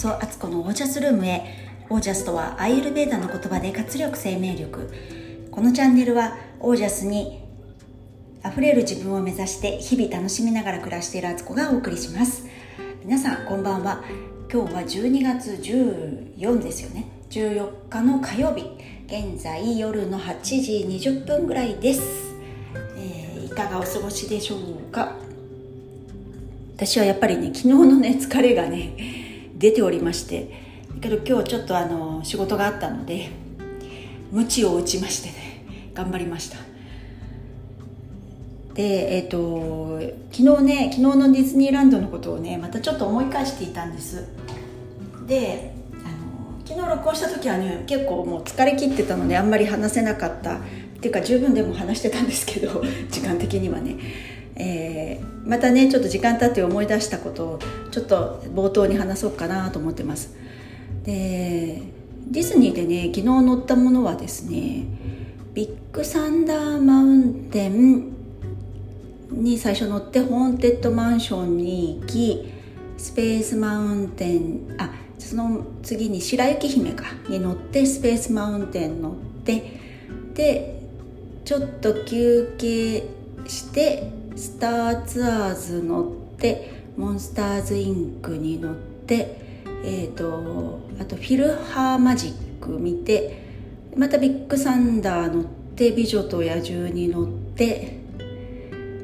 そアツコのオージャスルームへ。オージャスとはアイルベーダの言葉で活力生命力。このチャンネルはオージャスに溢れる自分を目指して日々楽しみながら暮らしているアツコがお送りします。皆さんこんばんは。今日は12月14ですよね。14日の火曜日。現在夜の8時20分ぐらいです、えー、いかがお過ごしでしょうか。私はやっぱりね昨日のね疲れがね出ておりましてだけど今日ちょっとあの仕事があったので鞭を打ちましてね頑張りました。でえっ、ー、と昨日ね昨日のディズニーランドのことをねまたちょっと思い返していたんです。であの昨日録音した時はね結構もう疲れ切ってたのであんまり話せなかった。っていうか十分でも話してたんですけど時間的にはね。えー、またねちょっと時間経って思い出したことをちょっと冒頭に話そうかなと思ってます。でディズニーでね昨日乗ったものはですねビッグサンダーマウンテンに最初乗ってホーンテッドマンションに行きスペースマウンテンあその次に白雪姫かに乗ってスペースマウンテン乗ってでちょっと休憩してスターツアーズ乗ってモンスターズインクに乗ってえーと、あとフィルハーマジック見てまたビッグサンダー乗って美女と野獣に乗って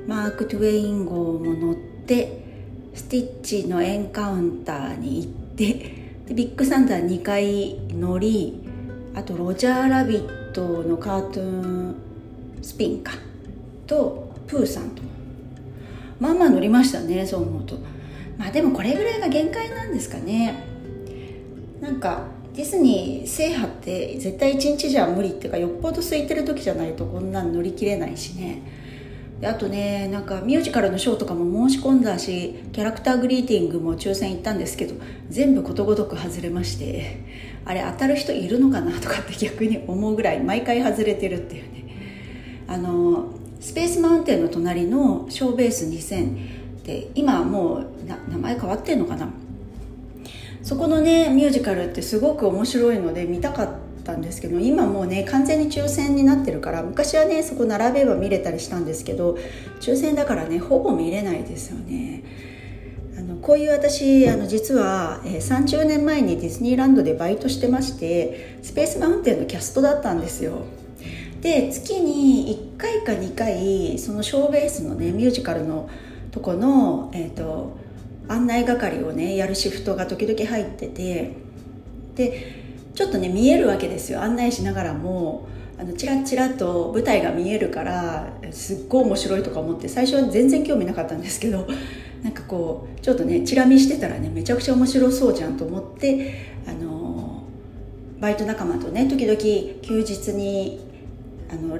マーク・トゥェイン号も乗ってスティッチのエンカウンターに行ってでビッグサンダー2回乗りあとロジャーラビットのカートゥーンスピンかとプーさんと。まあまあ乗りましたねそう思うと。まあでもこれぐらいが限界なんですかね。なんかディズニー制覇って絶対一日じゃ無理っていうかよっぽど空いてる時じゃないとこんなん乗り切れないしね。であとねなんかミュージカルのショーとかも申し込んだしキャラクターグリーティングも抽選行ったんですけど全部ことごとく外れましてあれ当たる人いるのかなとかって逆に思うぐらい毎回外れてるっていうね。あのスペースマウンテンの隣のショーベース2000で今もう名前変わってんのかな。そこのねミュージカルってすごく面白いので見たかったんですけど今もうね完全に抽選になってるから昔はねそこ並べば見れたりしたんですけど抽選だからねほぼ見れないですよね。あのこういう私あの実は、えー、30年前にディズニーランドでバイトしてましてスペースマウンテンのキャストだったんですよ。で月に1回か2回そのショーベースのねミュージカルのとこの、えーと、案内係をねやるシフトが時々入っててでちょっとね見えるわけですよ。案内しながらもあのチラッチラッと舞台が見えるからすっごい面白いとか思って最初は全然興味なかったんですけどなんかこうちょっとねチラ見してたらねめちゃくちゃ面白そうじゃんと思ってあのバイト仲間とね時々休日にあの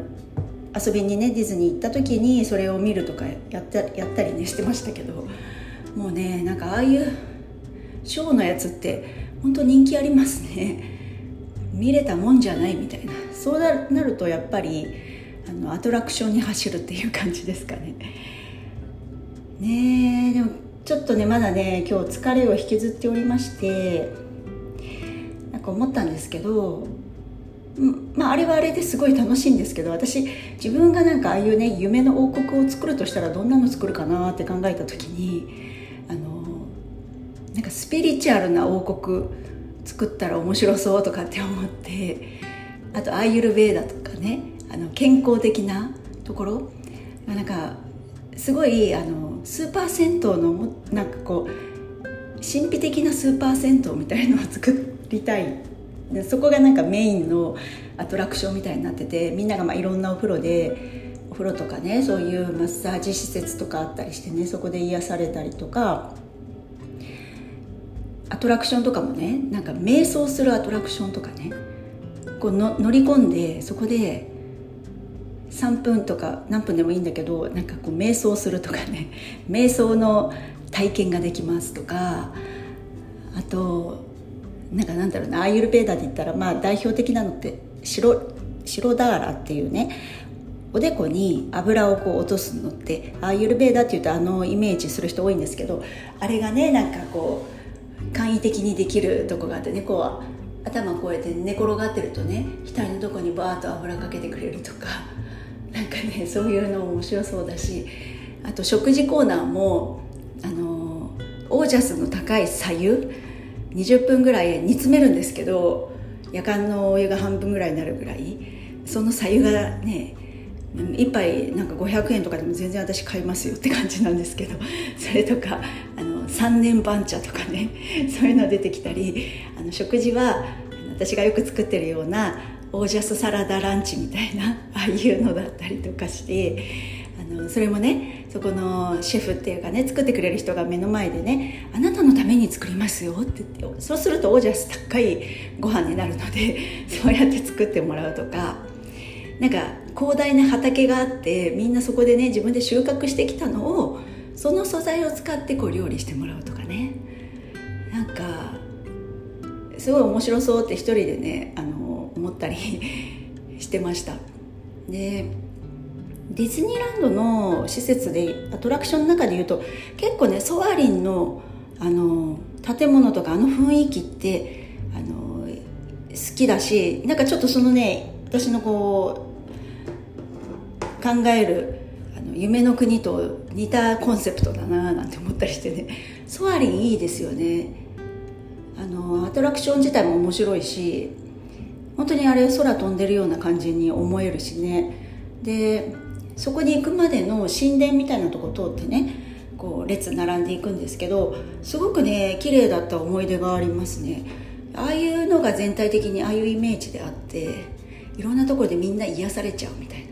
遊びにねディズニー行った時にそれを見るとかやったやったりねしてましたけどもうねなんかああいうショーのやつって本当人気ありますね。見れたもんじゃないみたいな。そうなるとやっぱりあのアトラクションに走るっていう感じですかね。ねえでもちょっとねまだね今日疲れを引きずっておりましてなんか思ったんですけどまあ、あれはあれですごい楽しいんですけど私自分がなんかああいうね夢の王国を作るとしたらどんなの作るかなって考えた時にあのなんかスピリチュアルな王国作ったら面白そうとかって思ってあとアーユルベーダとかねあの健康的なところなんかすごいあのスーパー銭湯のなんかこう神秘的なスーパー銭湯みたいのを作りたいでそこがなんかメインのアトラクションみたいになっててみんながまあいろんなお風呂でお風呂とかねそういうマッサージ施設とかあったりしてねそこで癒されたりとかアトラクションとかもねなんか瞑想するアトラクションとかねこうの乗り込んでそこで3分とか何分でもいいんだけどなんかこう瞑想するとかね瞑想の体験ができますとかあとなんかなんだろうなアーユルベーダーで言ったらまあ代表的なのって白白ダーラっていうねおでこに油をこう落とすのってアーユルベーダーっていうとあのイメージする人多いんですけどあれがねなんかこう簡易的にできるとこがあって猫は頭こうやって寝転がってるとね額のとこにバーッと油かけてくれるとか なんかねそういうの面白そうだしあと食事コーナーもあのオージャスの高い左右20分ぐらい煮詰めるんですけど夜間のお湯が半分ぐらいになるぐらいその左右がね一杯なんか500円とかでも全然私買いますよって感じなんですけどそれとかあの3年番茶とかね そういうの出てきたりあの食事は私がよく作ってるようなオージャスサラダランチみたいなああいうのだったりとかしてのそれもねそこのシェフっていうかね作ってくれる人が目の前でね「あなたのために作りますよ」って言ってそうするとオージャス高いご飯になるので そうやって作ってもらうとかなんか広大な畑があってみんなそこでね自分で収穫してきたのをその素材を使ってこう料理してもらうとかね。なんかすごい面白そうって一人でねあの思ったり してました。でディズニーランドの施設でアトラクションの中で言うと結構ねソアリンのあの建物とかあの雰囲気ってあの好きだしなんかちょっとそのね私のこう考えるあの夢の国と似たコンセプトだななんて思ったりしてね。ソアリンいいですよね。あのアトラクション自体も面白いし本当にあれ空飛んでるような感じに思えるしね。でそこに行くまでの神殿みたいなとこ通ってねこう列並んでいくんですけどすごくね綺麗だった思い出がありますね。ああいうのが全体的にああいうイメージであっていろんなところでみんな癒されちゃうみたいな。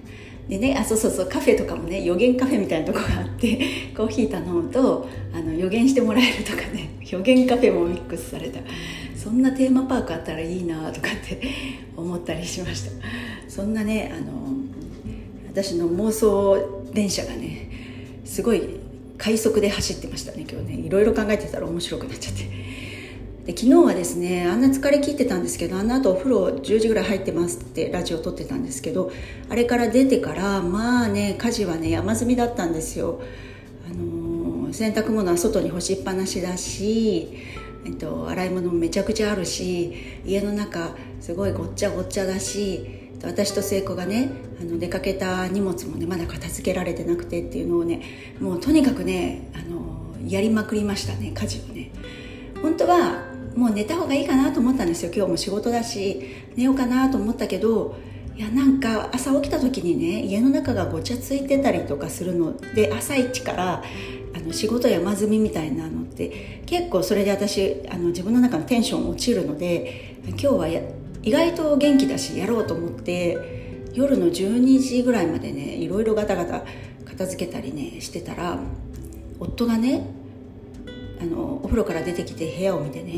でねあそうそうそうカフェとかもね予言カフェみたいなとこがあって コーヒー頼むとあの予言してもらえるとかね 予言カフェもミックスされた。そんなテーマパークあったらいいなとかって思ったりしました。そんなねあの私の妄想電車がねすごい快速で走ってましたね今日ね。いろいろ考えてたら面白くなっちゃって。で昨日はですねあんな疲れ切ってたんですけどあの後お風呂10時ぐらい入ってますってラジオ撮ってたんですけどあれから出てからまあね家事はね山積みだったんですよ、あのー、洗濯物は外に干しっぱなしだし、えっと、洗い物もめちゃくちゃあるし家の中すごいごっちゃごっちゃだし私と聖子がねあの出かけた荷物もねまだ片付けられてなくてっていうのをねもうとにかくねあのやりまくりましたね家事をね。本当はもう寝た方がいいかなと思ったんですよ。今日も仕事だし寝ようかなと思ったけどいやなんか朝起きた時にね家の中がごちゃついてたりとかするので朝一からあの仕事山積みみたいなのって結構それで私あの自分の中のテンション落ちるので今日は意外と元気だしやろうと思って夜の12時ぐらいまでねいろいろガタガタ片付けたりねしてたら夫がねあのお風呂から出てきて部屋を見てね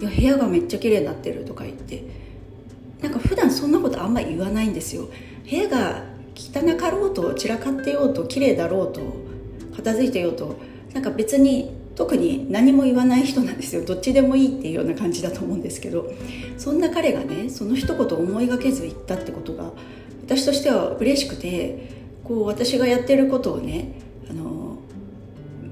いや部屋がめっちゃ綺麗になってるとか言ってなんか普段そんなことあんまり言わないんですよ。部屋が汚かろうと散らかってようと綺麗だろうと片付いてようとなんか別に特に何も言わない人なんですよ。どっちでもいいっていうような感じだと思うんですけどそんな彼がねその一言思いがけず言ったってことが私としては嬉しくてこう私がやってることをねあの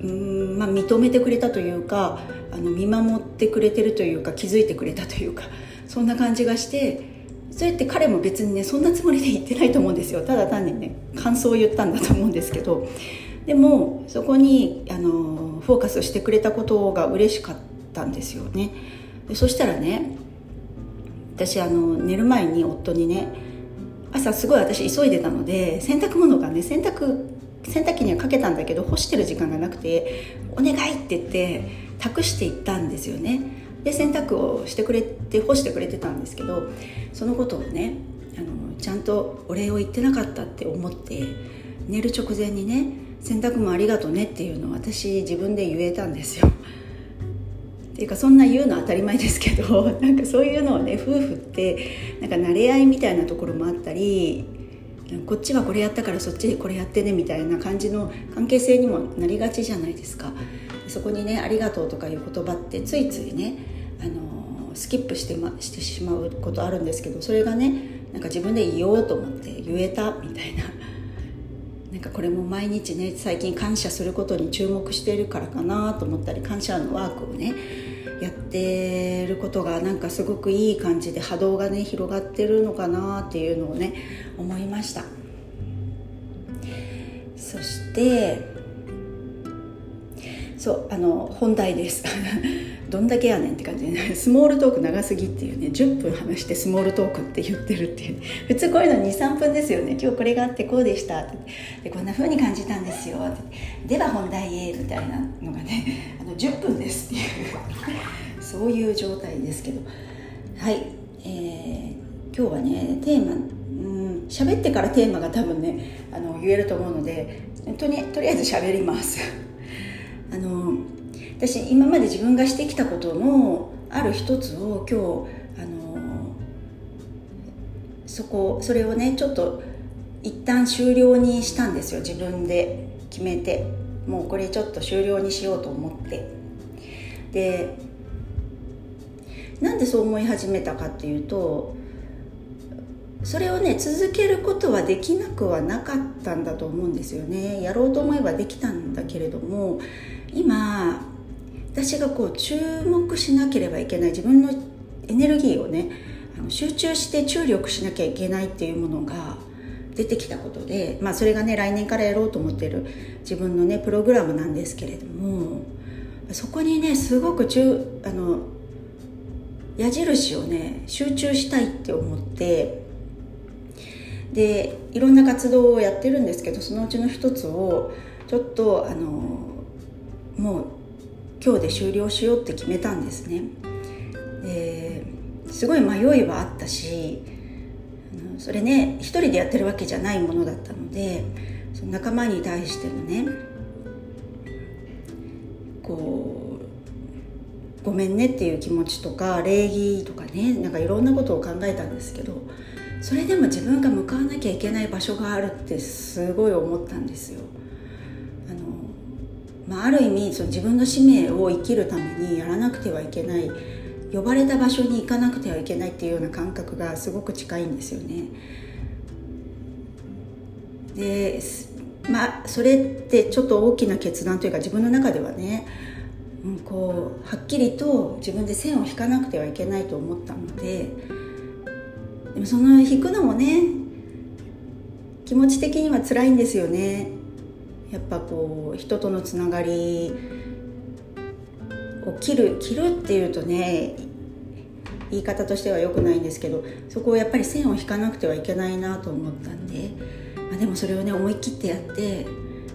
うん、まあ、認めてくれたというかあの見守ってくれてるというか気づいてくれたというかそんな感じがしてそれって彼も別にねそんなつもりで言ってないと思うんですよ。ただ単にね感想を言ったんだと思うんですけどでもそこにあのフォーカスしてくれたことが嬉しかったんですよねでそしたらね私あの寝る前に夫にね朝すごい私急いでたので洗濯物がね洗濯洗濯機にはかけたんだけど干してる時間がなくて「お願い!」って言って託していったんですよねで洗濯をしてくれて干してくれてたんですけどそのことをねあのちゃんとお礼を言ってなかったって思って寝る直前にね洗濯もありがとうねっていうのを私自分で言えたんですよ。っていうかそんな言うの当たり前ですけど なんかそういうのをね夫婦ってなんか慣れ合いみたいなところもあったりこっちはこれやったからそっちこれやってねみたいな感じの関係性にもなりがちじゃないですか。そこにね「ありがとう」とかいう言葉ってついついねあのスキップして,、ま、してしまうことあるんですけどそれがねなんか自分で言おうと思って言えたみたいな。なんかこれも毎日ね最近感謝することに注目しているからかなと思ったり感謝のワークをねやってることがなんかすごくいい感じで波動がね広がってるのかなっていうのをね思いました。そしてそうあの本題です。どんだけやねんって感じで、ね、スモールトーク長すぎっていうね10分話してスモールトークって言ってるっていう、普通こういうの23分ですよね。今日これがあってこうでしたって。でこんな風に感じたんですよ。では本題へみたいなのがねあの10分ですっていう。そういう状態ですけど。はい、えー、今日はねテーマうん喋ってからテーマが多分ねあの言えると思うのでとにとりあえず喋ります。あの私今まで自分がしてきたことのある一つを今日あのそこそれをねちょっと一旦終了にしたんですよ自分で決めて。もうこれちょっと終了にしようと思って。でなんでそう思い始めたかっていうとそれをね続けることはできなくはなかったんだと思うんですよね。やろうと思えばできたんだけれども今私がこう注目しなければいけない自分のエネルギーをねあの集中して注力しなきゃいけないっていうものが出てきたことで、まあ、それがね来年からやろうと思ってる自分のねプログラムなんですけれどもそこにねすごく中あの矢印をね集中したいって思ってでいろんな活動をやってるんですけどそのうちの一つをちょっとあのもう今日で終了しようって決めたんですねですごい迷いはあったしそれね一人でやってるわけじゃないものだったのでその仲間に対してのねこうごめんねっていう気持ちとか礼儀とかねなんかいろんなことを考えたんですけどそれでも自分が向かわなきゃいけない場所があるってすごい思ったんですよ。まあ、ある意味その自分の使命を生きるためにやらなくてはいけない呼ばれた場所に行かなくてはいけないっていうような感覚がすごく近いんですよね。でまあそれってちょっと大きな決断というか自分の中ではね、うん、こうはっきりと自分で線を引かなくてはいけないと思ったのででもその引くのもね気持ち的には辛いんですよねやっぱこう人とのつながりを切る切るっていうとね言い方としては良くないんですけどそこをやっぱり線を引かなくてはいけないなと思ったんで、まあ、でもそれをね思い切ってやって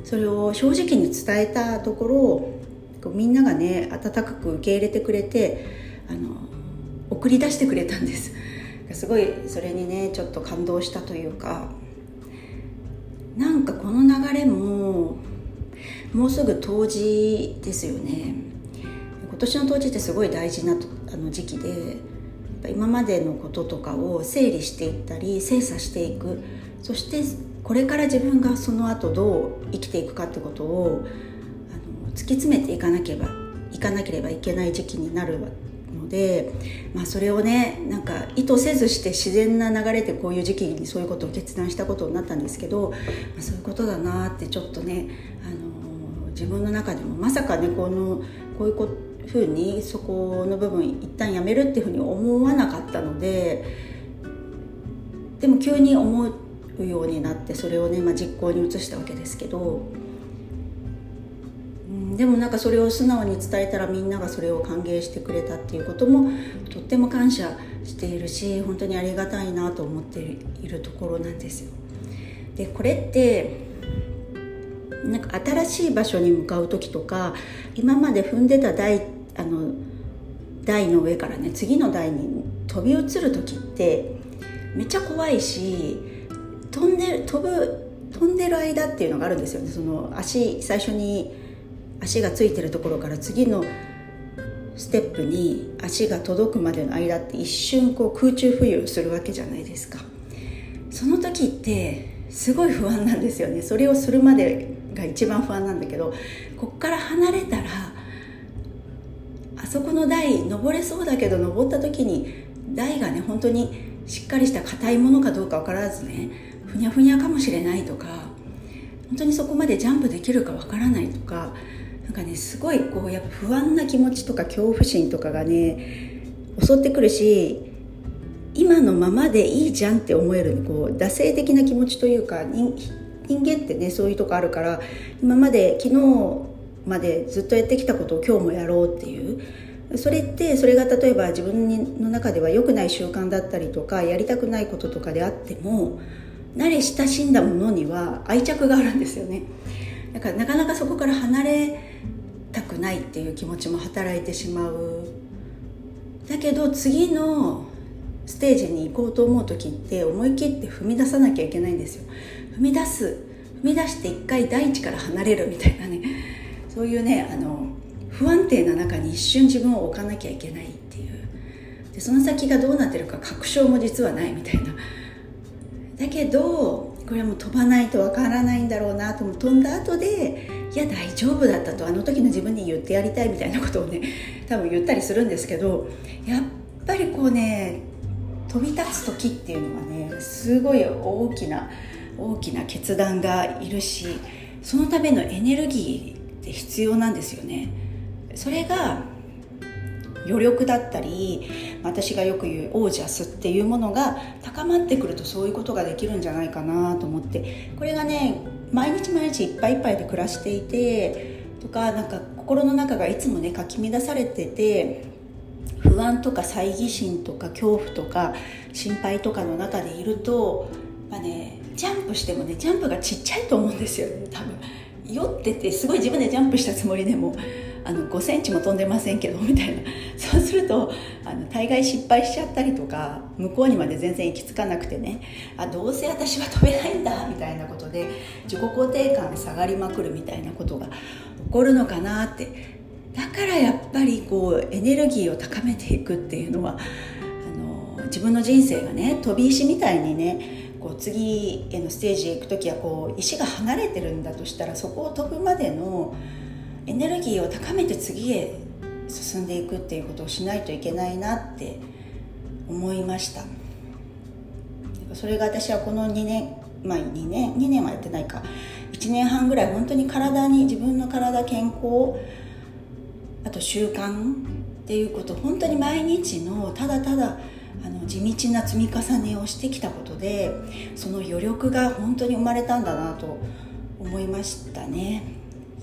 それを正直に伝えたところみんながね温かく受け入れてくれてあの送り出してくれたんです。すごいそれにねちょっと感動したというか。なんかこの流れももうすぐ冬至ですよね。今年の冬至ってすごい大事なあの時期で今までのこととかを整理していったり精査していく。そしてこれから自分がその後どう生きていくかってことをあの突き詰めていかなければいかなければいけない時期になるので、まあ、それをねなんか意図せずして自然な流れでこういう時期にそういうことを決断したことになったんですけど、まあ、そういうことだなってちょっとね、あの自分の中でもまさかねこのこういうふうにそこの部分一旦やめるっていうふうに思わなかったのででも急に思うようになってそれをね、まあ、実行に移したわけですけど。でもなんかそれを素直に伝えたらみんながそれを歓迎してくれたっていうこともとっても感謝しているし本当にありがたいなと思っているところなんですよ。でこれってなんか新しい場所に向かう時とか今まで踏んでた台あの台の上からね次の台に飛び移る時ってめっちゃ怖いし飛んで飛ぶ飛んでる間っていうのがあるんですよねその足最初に足がついてるところから次のステップに足が届くまでの間って一瞬こう空中浮遊するわけじゃないですか。その時ってすごい不安なんですよね。それをするまでが一番不安なんだけどこっから離れたらあそこの台登れそうだけど登った時に台がね本当にしっかりした硬いものかどうか分からずねふにゃふにゃかもしれないとか本当にそこまでジャンプできるかわからないとかなんかねすごいこうやっぱ不安な気持ちとか恐怖心とかがね襲ってくるし今のままでいいじゃんって思えるこう惰性的な気持ちというか人間ってねそういうとこあるから今まで昨日までずっとやってきたことを今日もやろうっていう。それってそれが例えば自分の中では良くない習慣だったりとかやりたくないこととかであっても慣れ親しんだものには愛着があるんですよね。だからなかなかそこから離れたくないっていう気持ちも働いてしまう。だけど次のステージに行こうと思う時って思い切って踏み出さなきゃいけないんですよ。踏み出す踏み出して一回大地から離れるみたいなね。そういうねあの不安定な中に一瞬自分を置かなきゃいけないっていう。でその先がどうなってるか確証も実はないみたいな。だけどこれも飛ばないとわからないんだろうなと飛んだ後でいや大丈夫だったとあの時の自分に言ってやりたいみたいなことをね 多分言ったりするんですけどやっぱりこうね飛び立つ時っていうのはねすごい大きな大きな決断がいるしそのためのエネルギーって必要なんですよね。それが余力だったり私がよく言うオージャスっていうものが高まってくるとそういうことができるんじゃないかなと思って。これがね毎日毎日いっぱいいっぱいで暮らしていてとかなんか心の中がいつもねかき乱されてて不安とか猜疑心とか恐怖とか心配とかの中でいると、まあね、ジャンプしてもねジャンプがちっちゃいと思うんですよね多分。酔っててすごい自分でジャンプしたつもりでもあの5センチも飛んでませんけどみたいな。そうするとあの大概失敗しちゃったりとか向こうにまで全然行き着かなくてねあどうせ私は飛べないんだみたいなことで自己肯定感が下がりまくるみたいなことが起こるのかなって。だからやっぱりこうエネルギーを高めていくっていうのはあの自分の人生がね飛び石みたいにねこう次へのステージへ行く時はこう石が離れてるんだとしたらそこを飛ぶまでのエネルギーを高めて次へ進んでいくっていうことをしないといけないなって思いました。それが私はこの2年まあ2年2年はやってないか。1年半ぐらい本当に体に自分の体健康あと習慣っていうこと本当に毎日のただただあの地道な積み重ねをしてきたことでその余力が本当に生まれたんだなと思いましたね。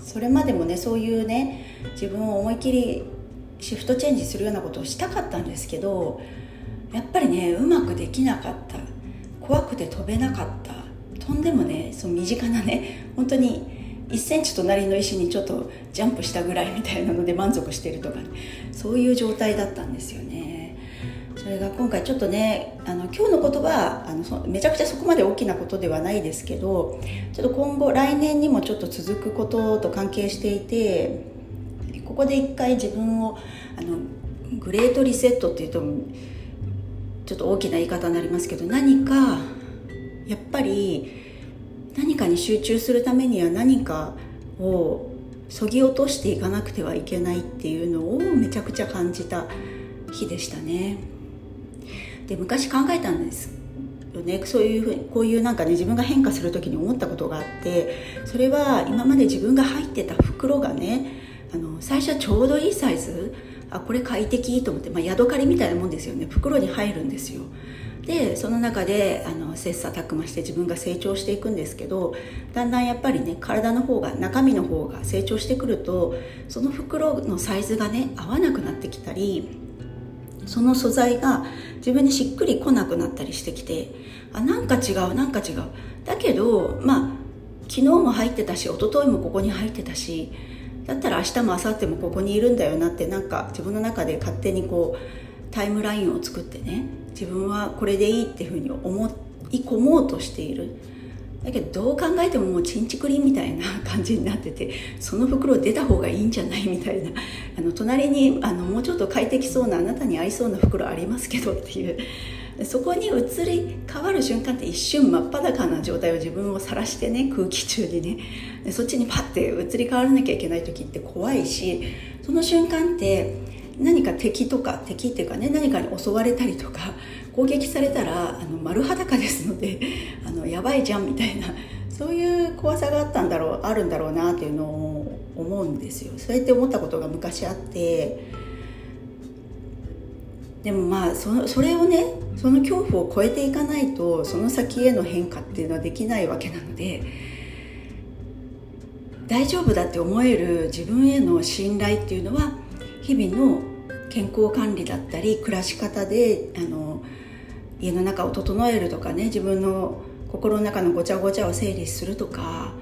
それまでもねそういうね自分を思い切りシフトチェンジするようなことをしたかったんですけどやっぱりねうまくできなかった。怖くて飛べなかった。飛んでもねその身近なね本当に1センチ隣の石にちょっとジャンプしたぐらいみたいなので満足してるとか、ね、そういう状態だったんですよね。それが今回ちょっとねあの今日のことはあのめちゃくちゃそこまで大きなことではないですけどちょっと今後来年にもちょっと続くことと関係していてここで一回自分をあのグレートリセットっていうとちょっと大きな言い方になりますけど何かやっぱり何かに集中するためには何かをそぎ落としていかなくてはいけないっていうのをめちゃくちゃ感じた日でしたね。で昔考えたんですよね。そういうふうにこういうなんかね自分が変化する時に思ったことがあってそれは今まで自分が入ってた袋がねあの最初はちょうどいいサイズあこれ快適と思って、まあ、ヤドカリみたいなもんですよね。袋に入るんですよ。でその中であの切磋琢磨して自分が成長していくんですけどだんだんやっぱりね体の方が中身の方が成長してくるとその袋のサイズがね合わなくなってきたりその素材が自分にしっくりこなくなったりしてきてあなんか違うなんか違う。だけどまあ昨日も入ってたし一昨日もここに入ってたしだったら明日も明後日もここにいるんだよなってなんか自分の中で勝手にこうタイムラインを作ってね自分はこれでいいっていうふうに思い込もうとしている。だけどどう考えてももうチンチクリンみたいな感じになっててその袋出た方がいいんじゃないみたいな。あの隣にあのもうちょっと快適そうなあなたに合いそうな袋ありますけどっていう。そこに移り変わる瞬間って一瞬真っ裸な状態を自分を晒してね空気中にね。そっちにパッて移り変わらなきゃいけない時って怖いしその瞬間って何か敵とか敵っていうかね何かに襲われたりとか攻撃されたらあの丸裸ですので あのやばいじゃんみたいなそういう怖さがあったんだろうあるんだろうなっていうのを思うんですよ。そうやって思ったことが昔あってでもまあそそれをねその恐怖を超えていかないとその先への変化っていうのはできないわけなので大丈夫だって思える自分への信頼っていうのは日々の健康管理だったり暮らし方であの家の中を整えるとかね自分の心の中のごちゃごちゃを整理するとか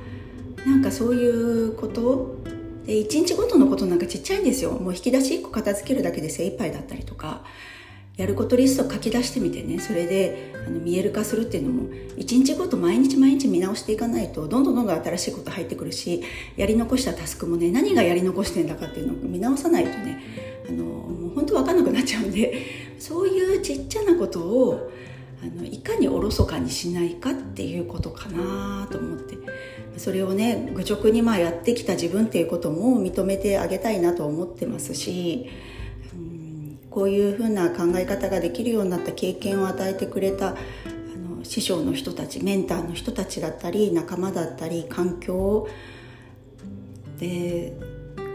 なんかそういうこと？で1日ごとのことなんかちっちゃいんですよ。もう引き出し1個片付けるだけで精一杯だったりとかやることリスト書き出してみてね。それであの見える化するっていうのも1日ごと毎日毎日見直していかないとどんどんどんどん新しいこと入ってくるしやり残したタスクもね何がやり残してんだかっていうのを見直さないとねあのもう本当分かんなくなっちゃうんでそういうちっちゃなことをあのいかにおろそかにしないかっていうことかなと思って。それをね愚直にまあやってきた自分っていうことも認めてあげたいなと思ってますし、こういうふうな考え方ができるようになった経験を与えてくれたあの師匠の人たちメンターの人たちだったり仲間だったり環境で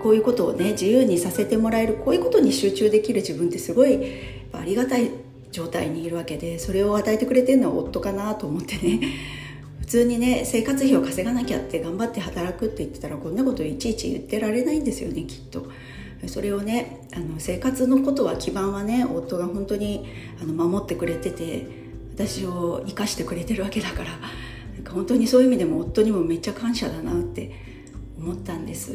こういうことをね自由にさせてもらえるこういうことに集中できる自分ってすごいありがたい状態にいるわけでそれを与えてくれてるのは夫かなと思ってね 普通にね生活費を稼がなきゃって頑張って働くって言ってたらこんなこといちいち言ってられないんですよねきっと。それをねあの生活のことは基盤はね夫が本当にあの守ってくれてて私を生かしてくれてるわけだからなんか本当にそういう意味でも夫にもめっちゃ感謝だなって思ったんです。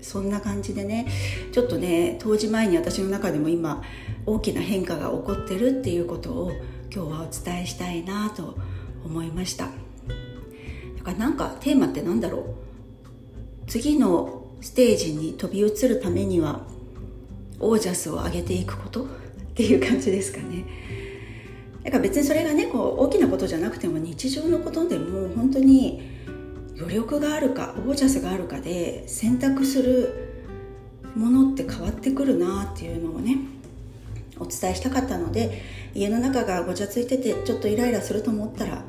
そんな感じでねちょっとね当時前に私の中でも今大きな変化が起こってるっていうことを今日はお伝えしたいなと思いました。だからなんかテーマって何だろう？次のステージに飛び移るためにはオージャスを上げていくことっていう感じですかね。だから別にそれがねこう大きなことじゃなくても日常のことでも本当に余力があるかオージャスがあるかで選択するものって変わってくるなっていうのをねお伝えしたかったので家の中がごちゃついててちょっとイライラすると思ったら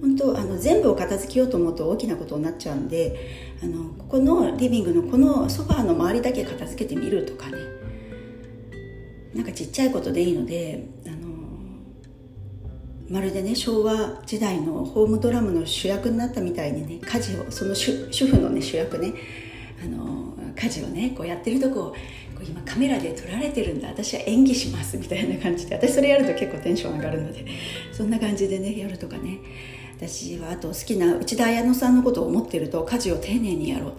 本当あの全部を片付けようと思うと大きなことになっちゃうんであのここのリビングのこのソファーの周りだけ片付けてみるとかね。なんかちっちゃいことでいいのであのまるでね昭和時代のホームドラムの主役になったみたいにね家事をその主婦のね主役ねあの家事をねこうやってるとこ今カメラで撮られてるんだ。私は演技しますみたいな感じで。私それやると結構テンション上がるので。そんな感じでねやるとかね。私はあと好きな内田彩乃さんのことを思ってると家事を丁寧にやろう。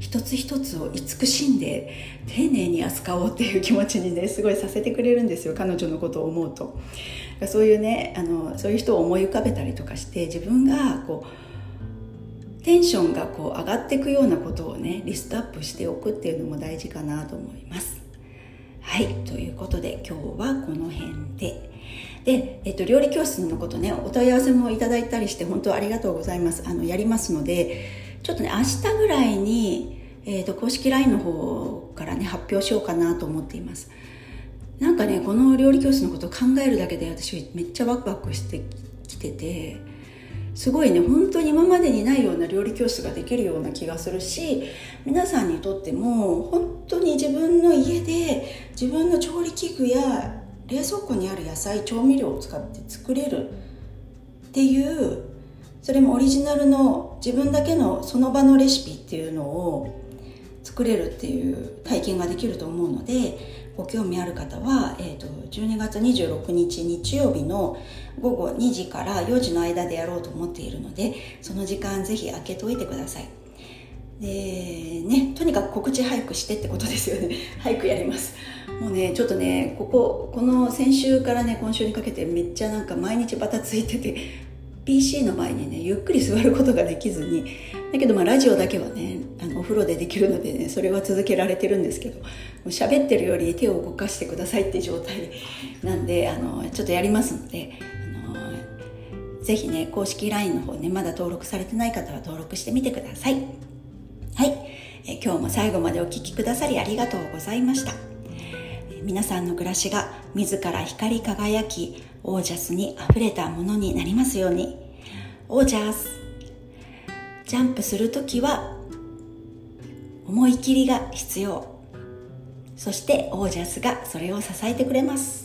一つ一つを慈しんで丁寧に扱おうっていう気持ちにねすごいさせてくれるんですよ。彼女のことを思うと。そういうねあのそういう人を思い浮かべたりとかして自分がこうテンションがこう上がっていくようなことをねリストアップしておくっていうのも大事かなと思います。はいということで今日はこの辺で。で、えっと、料理教室のことねお問い合わせもいただいたりして本当ありがとうございます。あのやりますのでちょっとね明日ぐらいに、えっと、公式 LINE の方からね発表しようかなと思っています。なんかねこの料理教室のことを考えるだけで私めっちゃワクワクしてきててすごいね本当に今までにないような料理教室ができるような気がするし皆さんにとっても本当に自分の家で自分の調理器具や冷蔵庫にある野菜調味料を使って作れるっていうそれもオリジナルの自分だけのその場のレシピっていうのを作れるっていう体験ができると思うのでご興味ある方は、えーと、12月26日日曜日の午後2時から4時の間でやろうと思っているのでその時間ぜひ空けておいてください。でねとにかく告知早くしてってことですよね。早くやります。もうねちょっとねこここの先週からね今週にかけてめっちゃなんか毎日バタついてて PC の前にねゆっくり座ることができずにだけどまあラジオだけはねあのお風呂でできるのでねそれは続けられてるんですけどもう喋ってるより手を動かしてくださいって状態なんであのちょっとやりますのであのぜひね公式 LINE の方ねまだ登録されてない方は登録してみてください。はい、え今日も最後までお聴きくださりありがとうございました。皆さんの暮らしが自ら光り輝きオージャスにあふれたものになりますように。オージャスジャンプするときは思い切りが必要。そしてオージャスがそれを支えてくれます。